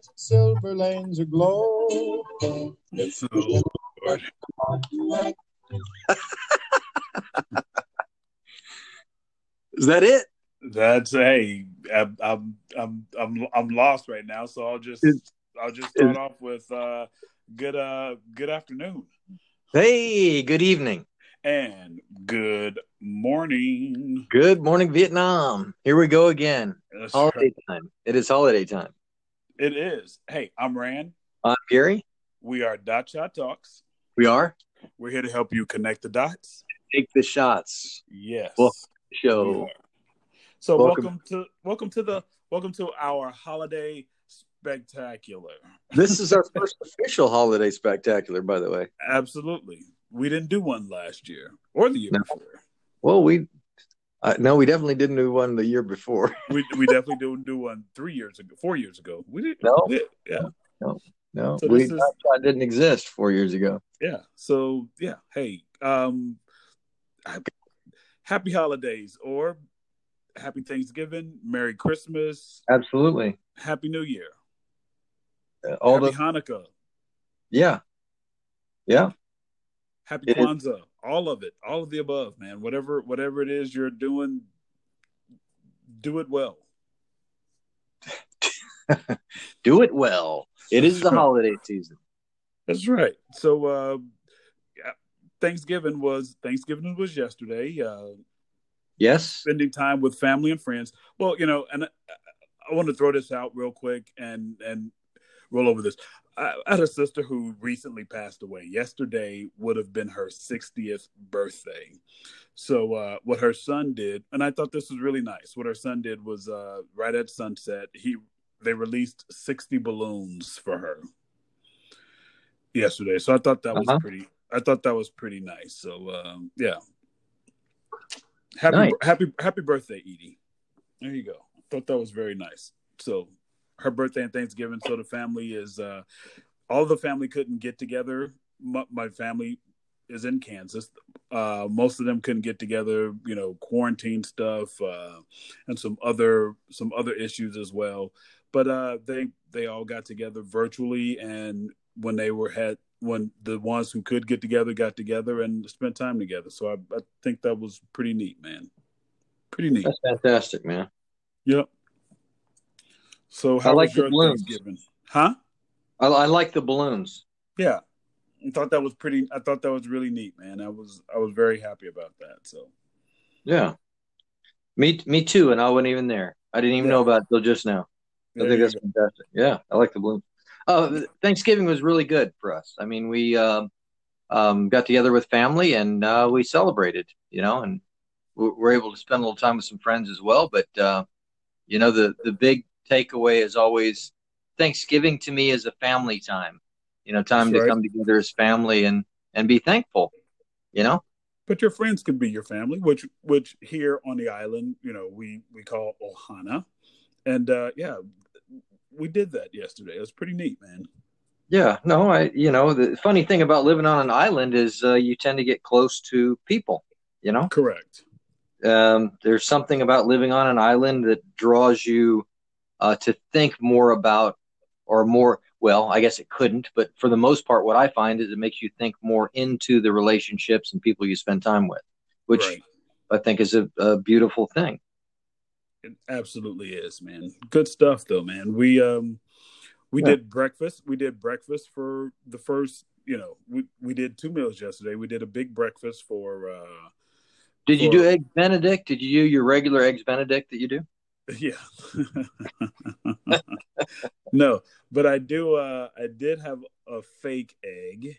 lights and silver lanes aglow. It's Lord. Is that it? That's hey, I'm I'm I'm I'm, I'm lost right now. So I'll just Is- I'll just start off with uh, good uh good afternoon Hey, good evening. and good morning. Good morning, Vietnam. Here we go again. That's Holiday right. time. It is holiday time. It is. Hey, I'm Rand. I'm Gary. We are Dot Shot Talks. We are. We're here to help you connect the dots. Take the shots. Yes. Well, Show. So Welcome. welcome. to welcome to the welcome to our holiday spectacular. This is our first official holiday spectacular, by the way. Absolutely. We didn't do one last year or the year No. before. Well, we uh, no, we definitely didn't do one the year before. We we definitely didn't do one three years ago, four years ago. We didn't. No. we- yeah, No, So we is- didn't exist four years ago. yeah. So yeah, hey, um, happy holidays or happy Thanksgiving, Merry Christmas, Absolutely. Happy New Year, Uh, All Happy the Hanukkah, yeah, yeah. Happy It Kwanzaa, all of it, all of the above, man. Whatever whatever it is you're doing, do it well. Do it well. It is the holiday season. That's right. So uh, yeah, Thanksgiving was Thanksgiving was yesterday. Uh, Yes. spending time with family and friends. Well, you know, and I, I want to throw this out real quick and and roll over this. I, I had a sister who recently passed away. Yesterday would have been her 60th birthday. So uh, what her son did, and I thought this was really nice. What her son did was uh, right at sunset, he they released 60 balloons for her yesterday. So I thought that was Uh-huh. pretty. I thought that was pretty nice. So um, yeah, happy Nice. happy happy birthday, Edie. There you go. I Thought that was very nice. So her birthday and Thanksgiving. So the family is uh, all the family couldn't get together. My, my family is in Kansas. Uh, most of them couldn't get together. You know, quarantine stuff uh, and some other some other issues as well. But uh, they they all got together virtually, and when they were had when the ones who could get together got together and spent time together. So I, I think that was pretty neat, man. Pretty neat. That's fantastic, man. Yep. So how I like was the balloons. Thanksgiving? Huh? I, I like the balloons. Yeah. I thought that was pretty I thought that was really neat, man. I was I was very happy about that. So Yeah. Me, me too. And I wasn't even there. I didn't even Yeah. know about it till just now. I there think you that's fantastic. Yeah, I like the balloons. Uh, Thanksgiving was really good for us. I mean, we um, um, got together with family and uh, we celebrated, you know, and we we're able to spend a little time with some friends as well. But uh, you know, the the big takeaway is always Thanksgiving to me is a family time. You know, time That's to right. come together as family and and be thankful. You know, But your friends can be your family, which which here on the island, you know, we we call Ohana. And uh yeah, we did that yesterday. It was pretty neat, man. Yeah, no, I, you know, the funny thing about living on an island is uh, you tend to get close to people, you know? Correct. Um, there's something about living on an island that draws you uh, to think more about, or more, well, I guess it couldn't, but for the most part, what I find is it makes you think more into the relationships and people you spend time with, which Right. I think is a, a beautiful thing. It absolutely is, man. Good stuff though, man. We um we Yeah. did breakfast. We did breakfast for the first, you know, we we did two meals yesterday. We did a big breakfast for uh Did you do eggs Benedict? Did you do your regular eggs Benedict that you do? Yeah. no, but I do uh I did have a fake egg.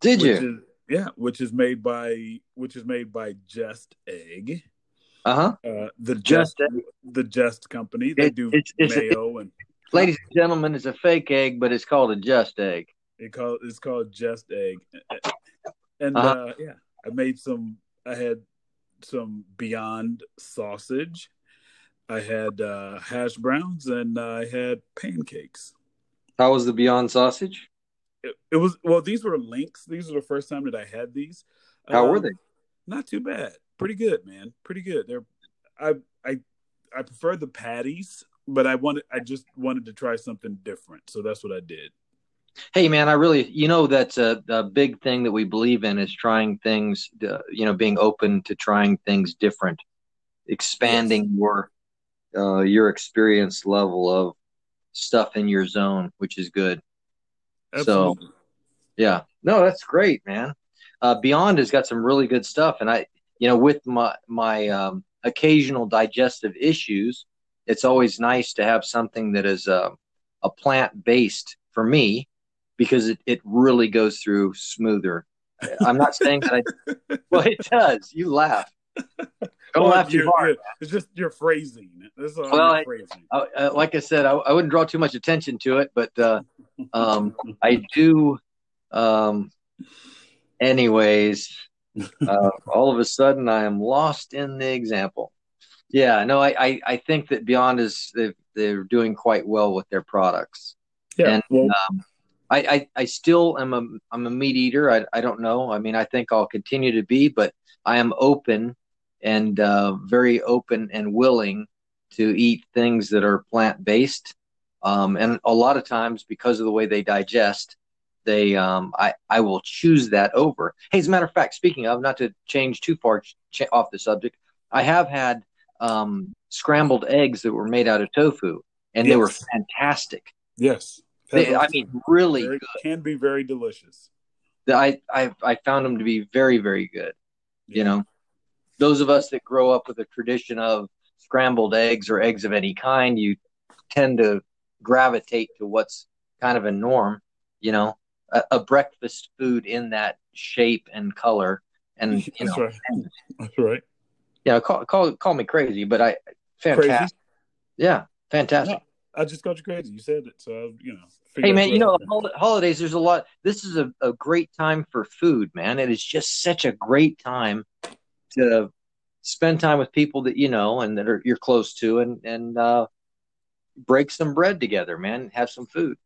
Did you? Is, yeah, which is made by which is made by Just Egg. Uh huh. Uh the Just Just the Just company. They It- do it's- it's- mayo and Ladies and gentlemen, it's a fake egg, but it's called a just egg. It called it's called Just Egg, and Uh-huh. uh, yeah, I made some. I had some Beyond sausage. I had uh, hash browns, and I had pancakes. How was the Beyond sausage? It, it was well. These were links. These were the first time that I had these. How were Um, they? Not too bad. Pretty good, man. Pretty good. They're I I I prefer the patties but I wanted I just wanted to try something different, so that's what I did. Hey man, I really you know that's a, a big thing that we believe in is trying things. Uh, you know, being open to trying things different, expanding yes. your uh, your experience level of stuff in your zone, which is good. Absolutely. So, yeah, no, that's great, man. Uh, Beyond has got some really good stuff, and I, you know, with my my um, occasional digestive issues, it's always nice to have something that is uh, a plant based for me because it, it really goes through smoother. I'm not saying that I, well, it does. You laugh. Don't laugh too hard. It's just your phrasing. well, I, I, uh, like I said, I, wouldn't draw too much attention to it, but uh, um, I do. Um, anyways, uh, all of a sudden, I am lost in the example. Yeah, no, I, I, I think that Beyond is they're doing quite well with their products. Yeah, and well, um, I, I, I still am a I'm a meat eater. I, I don't know. I mean, I think I'll continue to be, but I am open and uh, very open and willing to eat things that are plant based. Um, and a lot of times, because of the way they digest, they um, I I will choose that over. Hey, as a matter of fact, speaking of, not to change too far ch- off the subject, I have had um, scrambled eggs that were made out of tofu, and yes. they were fantastic. Yes, they, I mean, really very, good. Can be very delicious. I I I found them to be very very good. Yeah. You know, those of us that grow up with a tradition of scrambled eggs or eggs of any kind, you tend to gravitate to what's kind of a norm, you know, a, a breakfast food in that shape and color. And you That's know, right. That's right. Yeah, call call call me crazy, but I fantastic. Crazy? Yeah, fantastic. I just got you crazy. You said it, so you know. Hey man, you know holidays. There's a lot. This is a, a great time for food, man. It is just such a great time to spend time with people that you know and that are you're close to, and and uh, break some bread together, man. Have some food.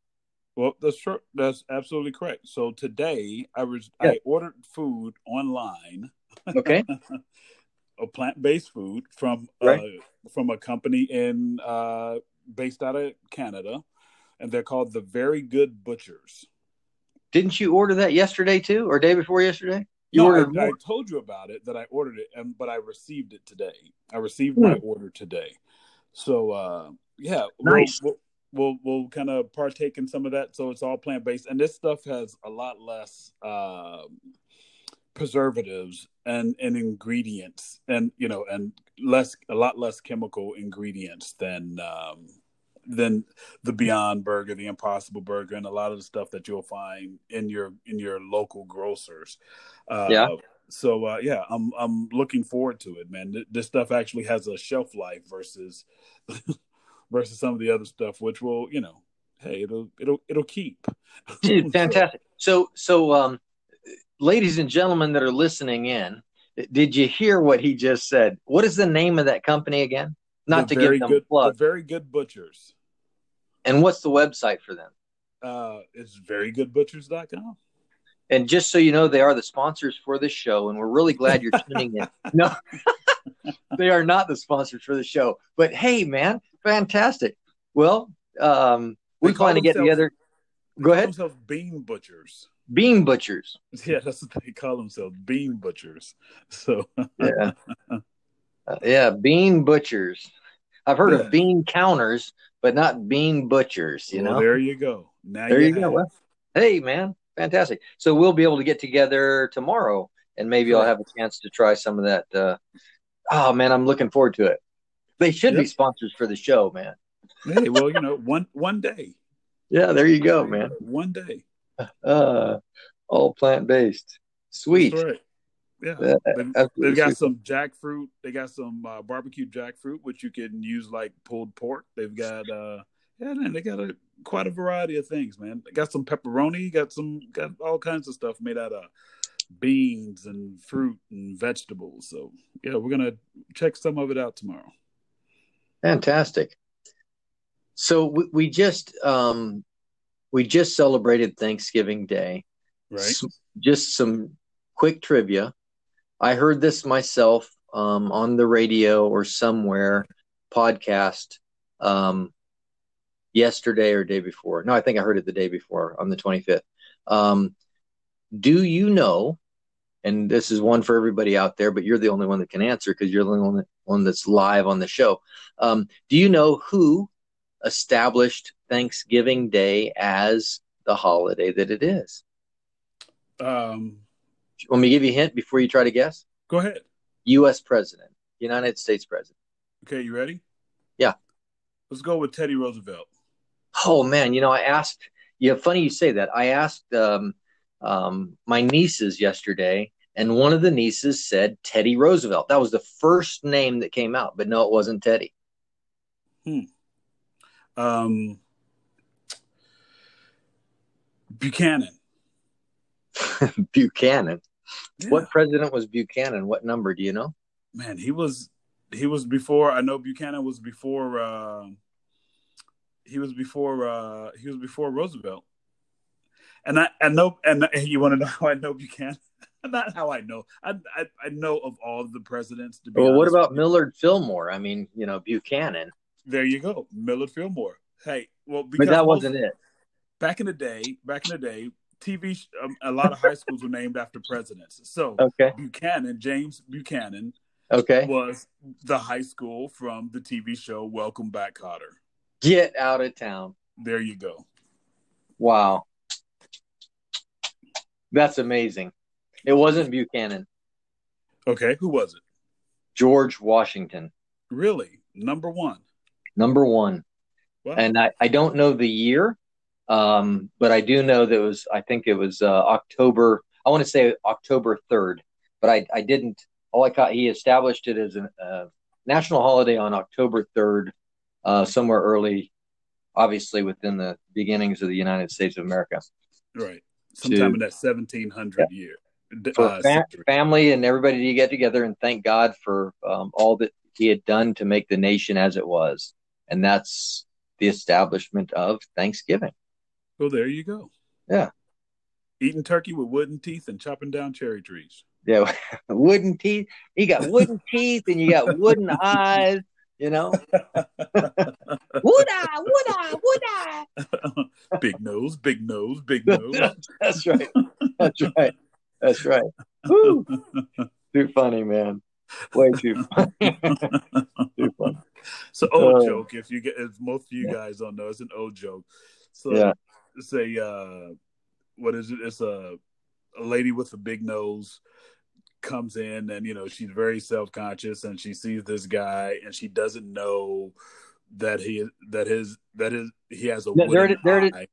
Well, that's true. That's absolutely correct. So today I was yeah. I ordered food online. Okay. a plant based food from right. uh, from a company in uh, based out of Canada, and they're called the Very Good Butchers. Didn't you order that yesterday too, or day before yesterday? You no, ordered I, I, told you about it that I ordered it, and but I received it today. I received hmm. my order today. So uh, yeah, nice. We'll, we'll, we'll, we'll kind of partake in some of that. So it's all plant based, and this stuff has a lot less uh, preservatives and and ingredients, and you know, and less a lot less chemical ingredients than um, than the Beyond Burger, the Impossible Burger, and a lot of the stuff that you'll find in your in your local grocers. Uh, yeah. So uh, yeah, I'm I'm looking forward to it, man. This stuff actually has a shelf life versus versus some of the other stuff, which will you know, hey, it'll it'll it'll keep. Fantastic. So so um, ladies and gentlemen that are listening in, did you hear what he just said? What is the name of that company again? Not the to give them good, plug. The very good butchers. And what's the website for them? Uh, it's verygoodbutchers.com. And just so you know, they are the sponsors for this show, and we're really glad you're tuning in. No, they are not the sponsors for the show. But hey, man, fantastic. Well, um, we plan to get together. Go ahead. Themselves bean butchers. Bean butchers. Yeah, that's what they call themselves, bean butchers. So yeah, uh, yeah, bean butchers. I've heard yeah. of bean counters, but not bean butchers. You well, know. There you go. Now there you, you go. Well, hey, man, fantastic. So we'll be able to get together tomorrow, and maybe I'll have a chance to try some of that. Uh, oh man, I'm looking forward to it. They should yep. be sponsors for the show, man. hey, well, you know, one one day. Yeah, there you go, man. One day. Uh, all plant based. Sweet. Right. Yeah, they've, they've, got some jackfruit. They got some uh, barbecue jackfruit, which you can use like pulled pork. They've got uh, yeah, man, they got a quite a variety of things, man. They got some pepperoni, got some got all kinds of stuff made out of beans and fruit and vegetables. So yeah, we're gonna check some of it out tomorrow. Fantastic. So we, we just um, we just celebrated Thanksgiving Day. Right. So just some quick trivia. I heard this myself um, on the radio or somewhere podcast um, yesterday or day before. No, I think I heard it the day before on the 25th. Um, do you know? And this is one for everybody out there, but you're the only one that can answer because you're the only one that's live on the show. Um, do you know who established Thanksgiving Day as the holiday that it is? Um, Let me give you a hint before you try to guess. go ahead. U.S. President, United States President. Okay, you ready? Yeah. Let's go with Teddy Roosevelt. Oh man, you know, I asked. Yeah, funny you say that. I asked um, um, my nieces yesterday, and one of the nieces said Teddy Roosevelt. That was the first name that came out, but no, it wasn't Teddy. Um, Buchanan. Buchanan. Yeah. What president was Buchanan? What number do you know? man? He was he was before. I know Buchanan was before. Uh, he was before. Uh, he was before Roosevelt. And I, I know, and you want to know how I know Buchanan? Not how I know. I, I, I know of all the presidents. To be Well, what about. Millard Fillmore? I mean, you know, Buchanan, There you go, Millard Fillmore. Hey, well, but because that wasn't it. back in the day. Back in the day, TV. sh- Um, a lot of high schools were named after presidents. So Okay, Buchanan, James Buchanan, okay. was the high school from the TV show Welcome Back, Kotter. Get out of town. There you go. Wow, that's amazing. It wasn't Buchanan. Okay, who was it? George Washington, Really, number one. number one. Wow. and I, I don't know the year, um, but I do know that it was I think it was uh, October. I want to say October third, but I I didn't. All I caught he established it as a uh, national holiday on October third, uh, somewhere early, obviously within the beginnings of the United States of America. right, sometime to- in that seventeen hundred year. For uh, fa- family and everybody to get together and thank God for um, all that He had done to make the nation as it was, and that's the establishment of Thanksgiving. Well, there you go. Yeah. Eating turkey with wooden teeth and chopping down cherry trees. Yeah, wooden teeth. You got wooden teeth and you got wooden eyes. You know, wood eye, wood eye, wood eye. big nose, big nose, big nose. That's right. That's right. That's right. Woo. Too funny, man. Way too funny. too funny. It's an old Uh, joke. If you get, if most of you yeah. guys don't know, it's an old joke. So Yeah. It's a uh, what is it? It's a a lady with a big nose comes in, and you know she's very self conscious, and she sees this guy, and she doesn't know that he that his that his he has a No, they're at- they're at-.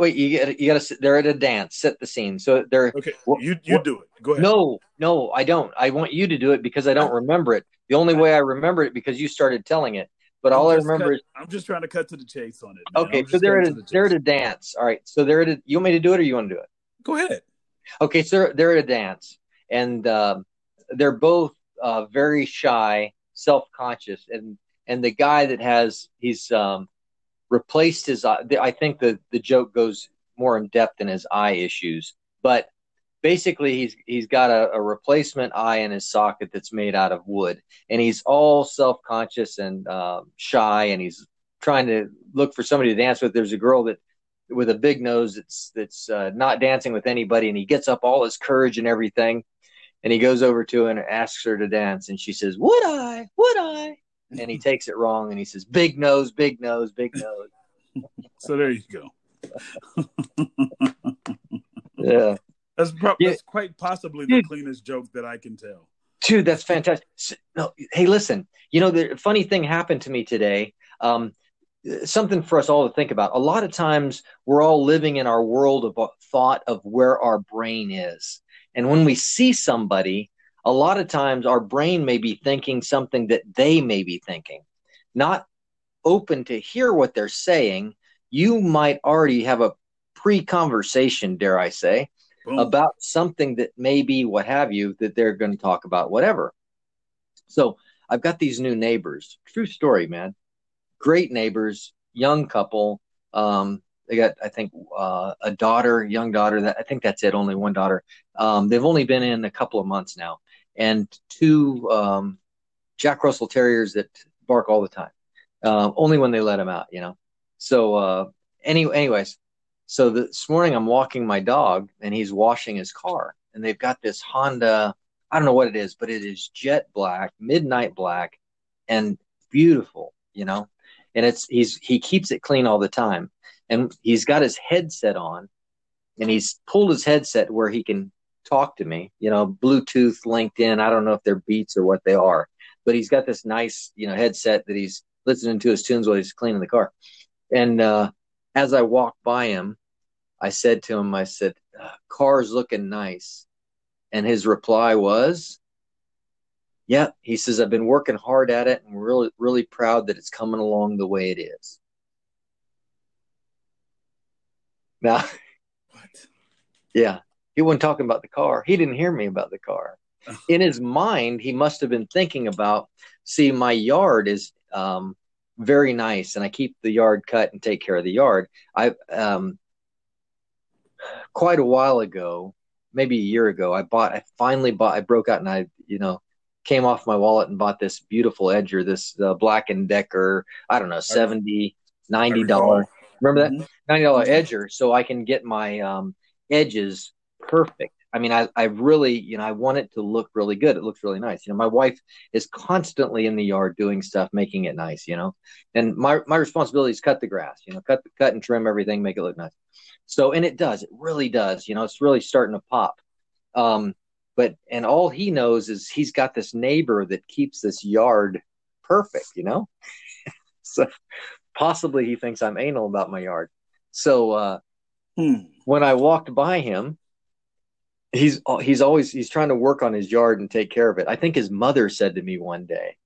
Wait, you got you got to. sit They're at a dance. Set the scene. So they're Okay, you you do it. Go ahead. no, no. I don't. I want you to do it because I don't remember it. The only way I remember it because you started telling it. But I'm all I remember cut- is I'm just trying to cut to the chase on it. man. okay. So they're at a the they're at a dance. All right. So they're at a. You want me to do it or you want to do it? Go ahead. Okay, so they're, they're at a dance, and um they're both uh, very shy, self-conscious, and and the guy that has he's um, replaced his. I think the the joke goes more in depth in his eye issues, but basically he's he's got a, a replacement eye in his socket that's made out of wood, and he's all self-conscious and um shy, and he's trying to look for somebody to dance with. There's a girl that with a big nose that's that's uh, not dancing with anybody, and he gets up all his courage and everything, and he goes over to her and asks her to dance, and she says, "Would I? Would I?" And he takes it wrong, and he says, "Big nose, big nose, big nose." So there you go. Yeah, That's pro- Yeah. that's quite possibly the Dude. cleanest joke that I can tell. dude, that's fantastic. No, hey, listen, you know the funny thing happened to me today. Um, something for us all to think about. A lot of times we're all living in our world of thought of where our brain is. And when we see somebody, a lot of times our brain may be thinking something that they may be thinking, not open to hear what they're saying. You might already have a pre conversation, dare I say, Boom. about something that may be what have you that they're going to talk about, whatever. So I've got these new neighbors. True story, man. Great neighbors, young couple. Um, they got, I think, uh, a daughter, young daughter. That I think that's it. Only one daughter. Um, they've only been in a couple of months now, and two um, Jack Russell Terriers that bark all the time. uh, only when they let him out, you know. So uh, any, anyways, so this morning I'm walking my dog and he's washing his car, and they've got this Honda. I don't know what it is, but it is jet black, midnight black, and beautiful, you know. And it's he's he keeps it clean all the time, and he's got his headset on, and he's pulled his headset where he can talk to me, you know, Bluetooth linked in. I don't know if they're Beats or what they are, but he's got this nice, you know, headset that he's listening to his tunes while he's cleaning the car. And uh, as I walked by him, I said to him, I said, uh, car's looking nice. And his reply was, yeah, he says, I've been working hard at it and really, really proud that it's coming along the way it is. Now, what? yeah, he wasn't talking about the car. He didn't hear me about the car. In his mind, he must have been thinking about, see, my yard is um, very nice and I keep the yard cut and take care of the yard. I, um, quite a while ago, maybe a year ago, I bought, I finally bought, I broke out and I, you know, came off my wallet and bought this beautiful edger, this uh, Black and Decker, I don't know, 70, 90 dollar. Remember that? Mm-hmm. $90 edger. So I can get my um, edges perfect. I mean, I, I really, you know, I want it to look really good. It looks really nice. You know, my wife is constantly in the yard doing stuff, making it nice, you know, and my, my responsibility is cut the grass, you know, cut, cut and trim everything, make it look nice. So, and it does, it really does, you know, it's really starting to pop. Um, but, and all he knows is he's got this neighbor that keeps this yard perfect, you know? so possibly he thinks I'm anal about my yard. So, uh, hmm. when I walked by him, he's he's always he's trying to work on his yard and take care of it. I think his mother said to me one day,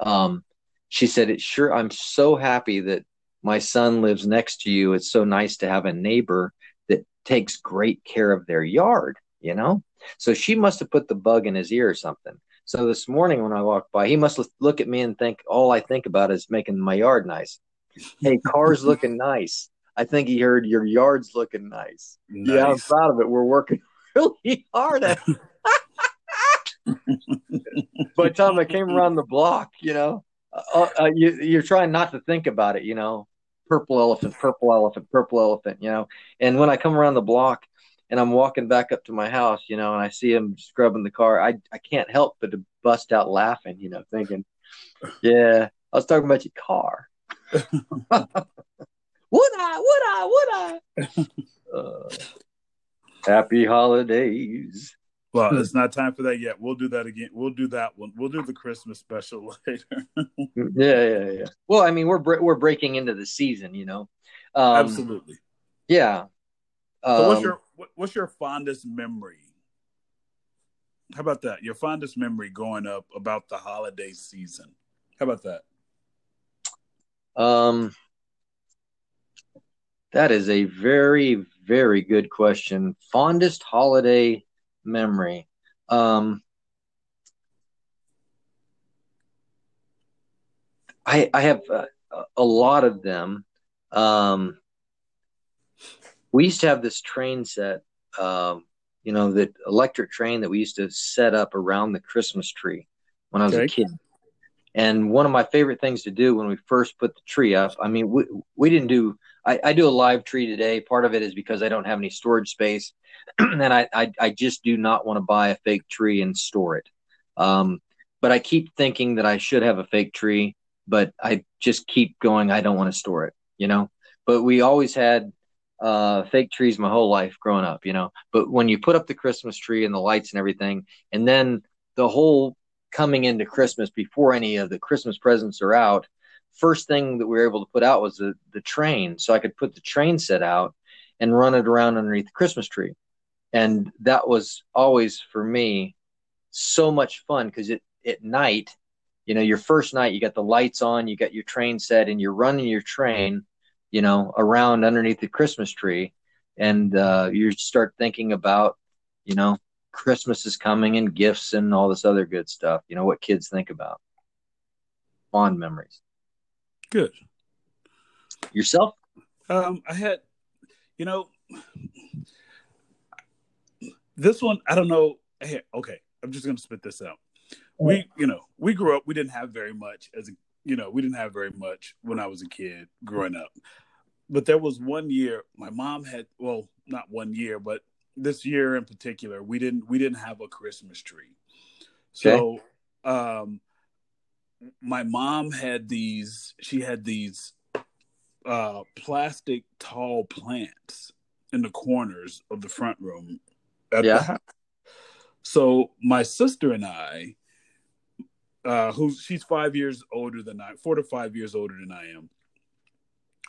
um, she said, "It sure I'm so happy that my son lives next to you. It's so nice to have a neighbor that takes great care of their yard." You know, so she must have put the bug in his ear or something. So this morning when I walked by, he must look at me and think all I think about is making my yard nice. Hey, car's looking nice. I think he heard your yard's looking nice. nice. Yeah, I'm proud of it. We're working really hard at By the time I came around the block, you know, uh, uh, you, you're trying not to think about it, you know, purple elephant, purple elephant, purple elephant, you know. And when I come around the block and I'm walking back up to my house, you know, and I see him scrubbing the car, I I can't help but to bust out laughing, you know, thinking, yeah, I was talking about your car. would I? Would I? Would I? Uh, Happy holidays. Well, it's not time for that yet. We'll do that again. We'll do that one. We'll do the Christmas special later. yeah, yeah, yeah. Well, I mean, we're we're breaking into the season, you know. Um, Absolutely. Yeah. So what's um, your what's your fondest memory? How about that? Your fondest memory growing up about the holiday season. How about that? Um, that is a very, very good question. Fondest holiday memory. Um, I, I have a, a lot of them. Um, we used to have this train set, um, you know, the electric train that we used to set up around the Christmas tree when I was okay. a kid. And one of my favorite things to do when we first put the tree up, I mean, we, we didn't do I, I, do a live tree today. Part of it is because I don't have any storage space, and I, I, I just do not want to buy a fake tree and store it. Um, but I keep thinking that I should have a fake tree, but I just keep going. I don't want to store it, you know. But we always had uh, fake trees my whole life growing up, you know. But when you put up the Christmas tree and the lights and everything, and then the whole coming into Christmas before any of the Christmas presents are out, first thing that we were able to put out was the, the train. So I could put the train set out and run it around underneath the Christmas tree. And that was always for me so much fun because it at night, you know, your first night you got the lights on, you got your train set, and you're running your train, you know, around underneath the Christmas tree, and uh, you start thinking about, you know, Christmas is coming and gifts and all this other good stuff. You know what kids think about. Fond memories. Good. Yourself? Um, I had, you know, this one. I don't know. Hey, okay, I'm just gonna spit this out. We, you know, we grew up. We didn't have very much as a you know, we didn't have very much when I was a kid growing up. But there was one year my mom had well, not one year, but this year in particular, we didn't we didn't have a Christmas tree. So um my mom had these she had these uh plastic tall plants in the corners of the front room at Yeah. the house. So my sister and I, uh, who she's five years older than I, four to five years older than I am,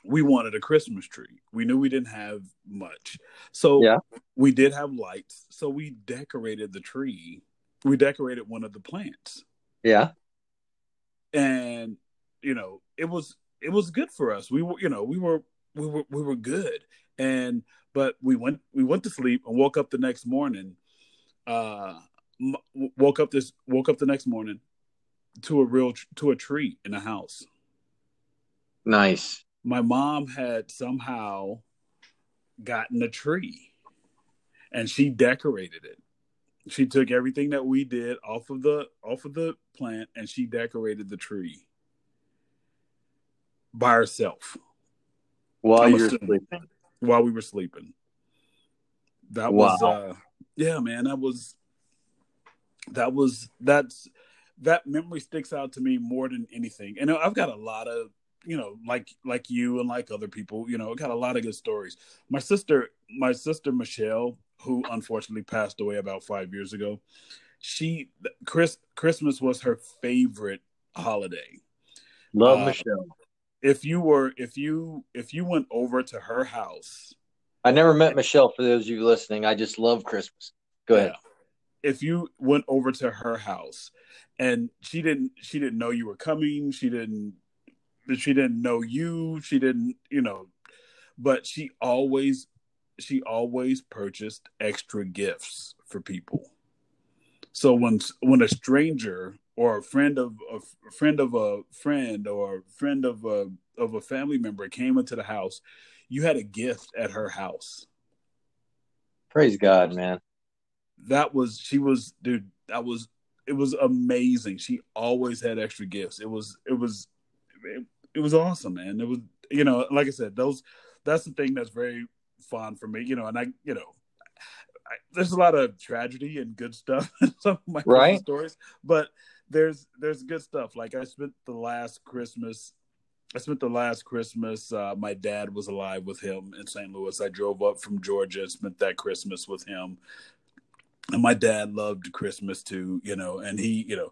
we wanted a Christmas tree. We knew we didn't have much, so Yeah. we did have lights. So we decorated the tree. We decorated one of the plants, Yeah. and you know it was it was good for us. We were you know we were we were we were good, and but we went we went to sleep and woke up the next morning. Uh, m- woke up this woke up the next morning to a real to a tree in the house. Nice. My mom had somehow gotten a tree, and she decorated it. She took everything that we did off of the off of the plant, and she decorated the tree by herself While I'm you're sleeping. while we were sleeping. That Wow. was uh yeah, man, that was that was that's that memory sticks out to me more than anything. And I've got a lot of you know, like like you and like other people, you know, got a lot of good stories. My sister, my sister Michelle, who unfortunately passed away about five years ago, she Chris Christmas was her favorite holiday Love Uh, Michelle. if you were if you if you went over to her house I never met Michelle. For those of you listening, I just love Christmas. Go ahead. Yeah. If you went over to her house and she didn't she didn't know you were coming, she didn't she didn't know you, she didn't, you know, but she always she always purchased extra gifts for people. So when when a stranger or a friend of a friend of a friend or a friend of a of a family member came into the house, you had a gift at her house. Praise God, man. that was she was dude that was it was amazing she always had extra gifts it was it was it, it was awesome man it was you know like i said those that's the thing that's very fun for me you know and i you know I, there's a lot of tragedy and good stuff in some of my Right. stories but there's there's good stuff like i spent the last christmas I spent the last Christmas. Uh, my dad was alive with him in St. Louis. I drove up from Georgia and spent that Christmas with him and my dad loved Christmas too, you know, and he, you know,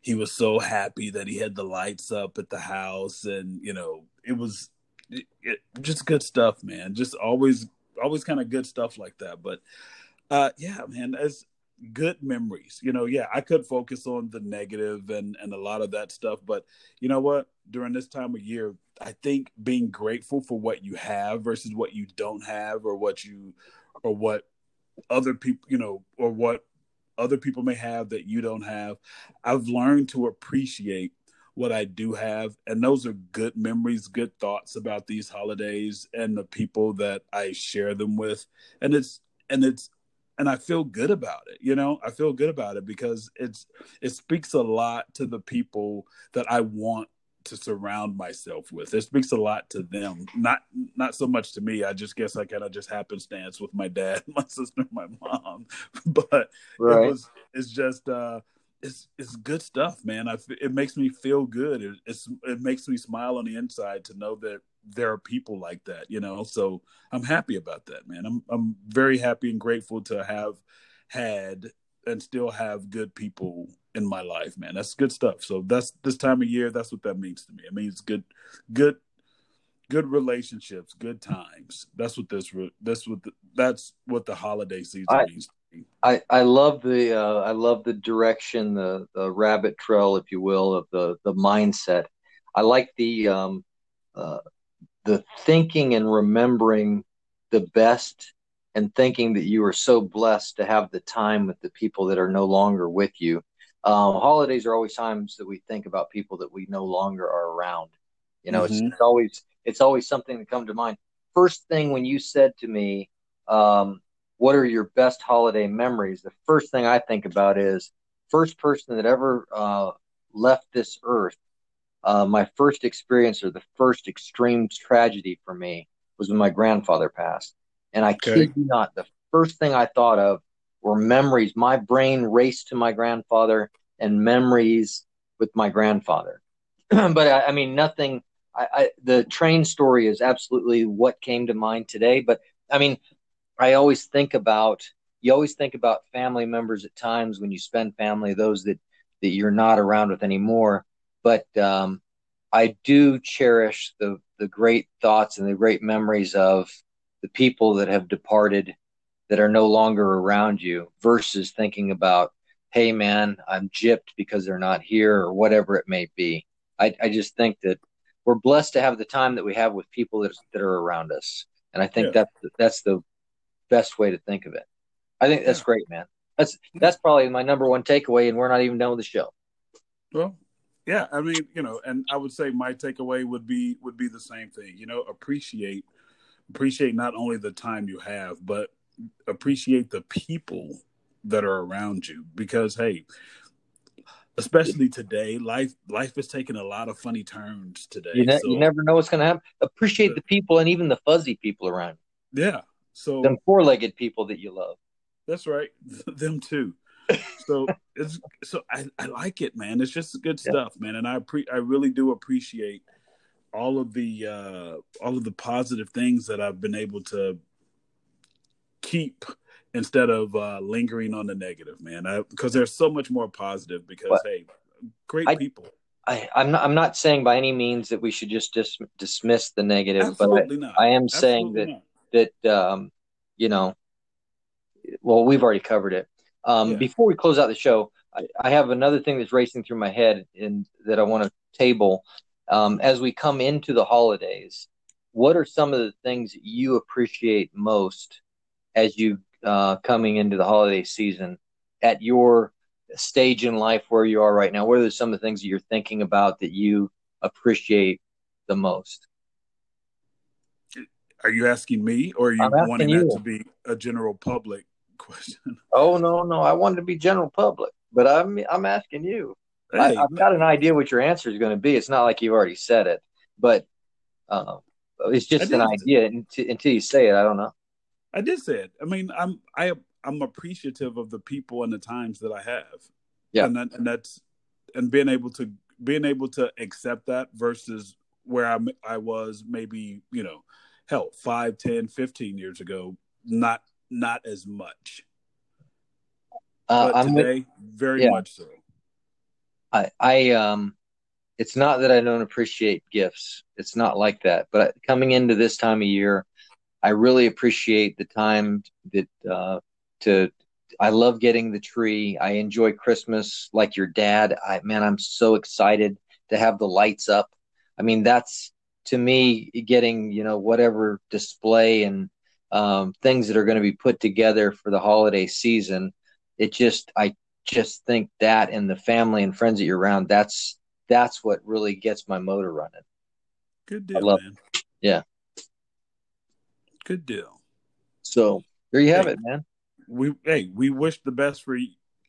he was so happy that he had the lights up at the house and, you know, it was it, it, just good stuff, man. Just always always kind of good stuff like that. But uh yeah, man, as good memories. You know, yeah, I could focus on the negative and and a lot of that stuff, but you know what? During this time of year, I think being grateful for what you have versus what you don't have or what you or what other people, you know, or what other people may have that you don't have. I've learned to appreciate what I do have. And those are good memories, good thoughts about these holidays and the people that I share them with. And it's, and it's, and I feel good about it. You know, I feel good about it because it's, it speaks a lot to the people that I want to surround myself with. It speaks a lot to them, not not so much to me. I just guess I kind of just happenstance with my dad, my sister, my mom, but Right. it was it's just uh it's it's good stuff man i it makes me feel good it, it's it makes me smile on the inside to know that there are people like that you know so i'm happy about that man i'm i'm very happy and grateful to have had and still have good people in my life man. That's good stuff. So that's this time of year that's what that means to me. It means good good good relationships good times. That's what this that's what the, that's what the holiday season I- means to me. I, I love the uh, I love the direction, the the rabbit trail, if you will, of the the mindset. I like the um, uh, the thinking and remembering the best, and thinking that you are so blessed to have the time with the people that are no longer with you. Um, holidays are always times that we think about people that we no longer are around. You know, it's, Mhm. it's always it's always something that comes to mind. First thing when you said to me, um, what are your best holiday memories? The first thing I think about is first person that ever uh, left this earth uh, my first experience or the first extreme tragedy for me was when my grandfather passed. And I Okay. kid you not, the first thing I thought of were memories. My brain raced to my grandfather and memories with my grandfather. but I, I mean, nothing. I, I the train story is absolutely what came to mind today. But I mean, I always think about you always think about family members at times when you spend family, those that that you're not around with anymore. But um, I do cherish the the great thoughts and the great memories of the people that have departed that are no longer around you versus thinking about, hey man, I'm gypped because they're not here or whatever it may be. I, I just think that we're blessed to have the time that we have with people that, that are around us. And I think Yeah. that's that's the best way to think of it. I think that's Yeah. great, man. That's that's probably my number one takeaway, and we're not even done with the show. Well, yeah, I mean, you know, and I would say my takeaway would be would be the same thing. You know, appreciate appreciate not only the time you have, but appreciate the people that are around you because hey, especially today, life life is taking a lot of funny turns today. You, ne- so, you never know what's going to happen. Appreciate the people and even the fuzzy people around you, yeah. So them four-legged people that you love. That's right. Them too. So it's so I, I like it, man. It's just good Yeah. stuff, man. And I pre I really do appreciate all of the uh all of the positive things that I've been able to keep instead of uh lingering on the negative, man. Because there's so much more positive because hey, great I- people. I, I'm not. I'm not saying by any means that we should just dis- dismiss the negative, but Absolutely not. I, I am saying that not. that um, you know, well, we've already covered it. Um, Yeah. Before we close out the show, I, I have another thing that's racing through my head and that I want to table. Um, as we come into the holidays, what are some of the things that you appreciate most as you uh, coming into the holiday season at your stage in life where you are right now? What are some of the things that you're thinking about that you appreciate the most? Are you asking me or are you wanting you. that to be a general public question? Oh no, no, I wanted to be general public, but I'm I'm asking you. I, Hey, I've got an idea what your answer is going to be. It's not like you've already said it, but uh, it's just an idea until, until you say it. I don't know. I did say it. I mean, I'm I I'm appreciative of the people and the times that I have. Yeah. and, that, and that's and being able to being able to accept that versus where I I was maybe you know hell 5, 10, 15 years ago. Not not as much, Uh, but I'm with, today very yeah. much so. I, I um, it's not that I don't appreciate gifts. It's not like that. But coming into this time of year, I really appreciate the time that uh, to. I love getting the tree. I enjoy Christmas like your dad. I man, I'm so excited to have the lights up. I mean, that's to me getting you know whatever display and um, things that are going to be put together for the holiday season. It just I just think that and the family and friends that you're around that's that's what really gets my motor running Good deal, love man. Yeah. good deal. so there you have Hey. it man we hey we wish the best for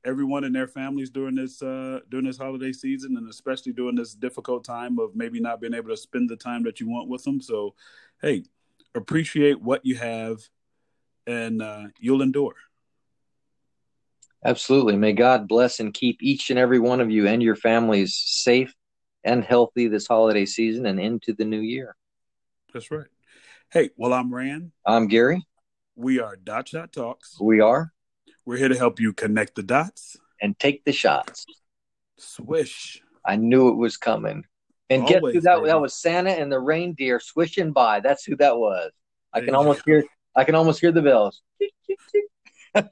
everyone and their families during this uh during this holiday season and especially during this difficult time of maybe not being able to spend the time that you want with them so hey appreciate what you have and uh you'll endure absolutely. May god bless and keep each and every one of you and your families safe and healthy this holiday season and into the new year. That's right. Hey well i'm rand. I'm gary. We are dot shot talks. We are. We're here to help you connect the dots and take the shots. Swish. I knew it was coming. And guess who that, that was santa and the reindeer swishing by. That's who that was. I There can almost go. hear i can almost hear the bells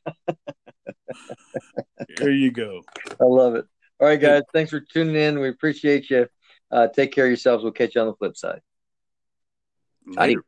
there you go I love it. All right, guys. Thanks for tuning in. We appreciate you. Uh, take care of yourselves. We'll catch you on the flip side. later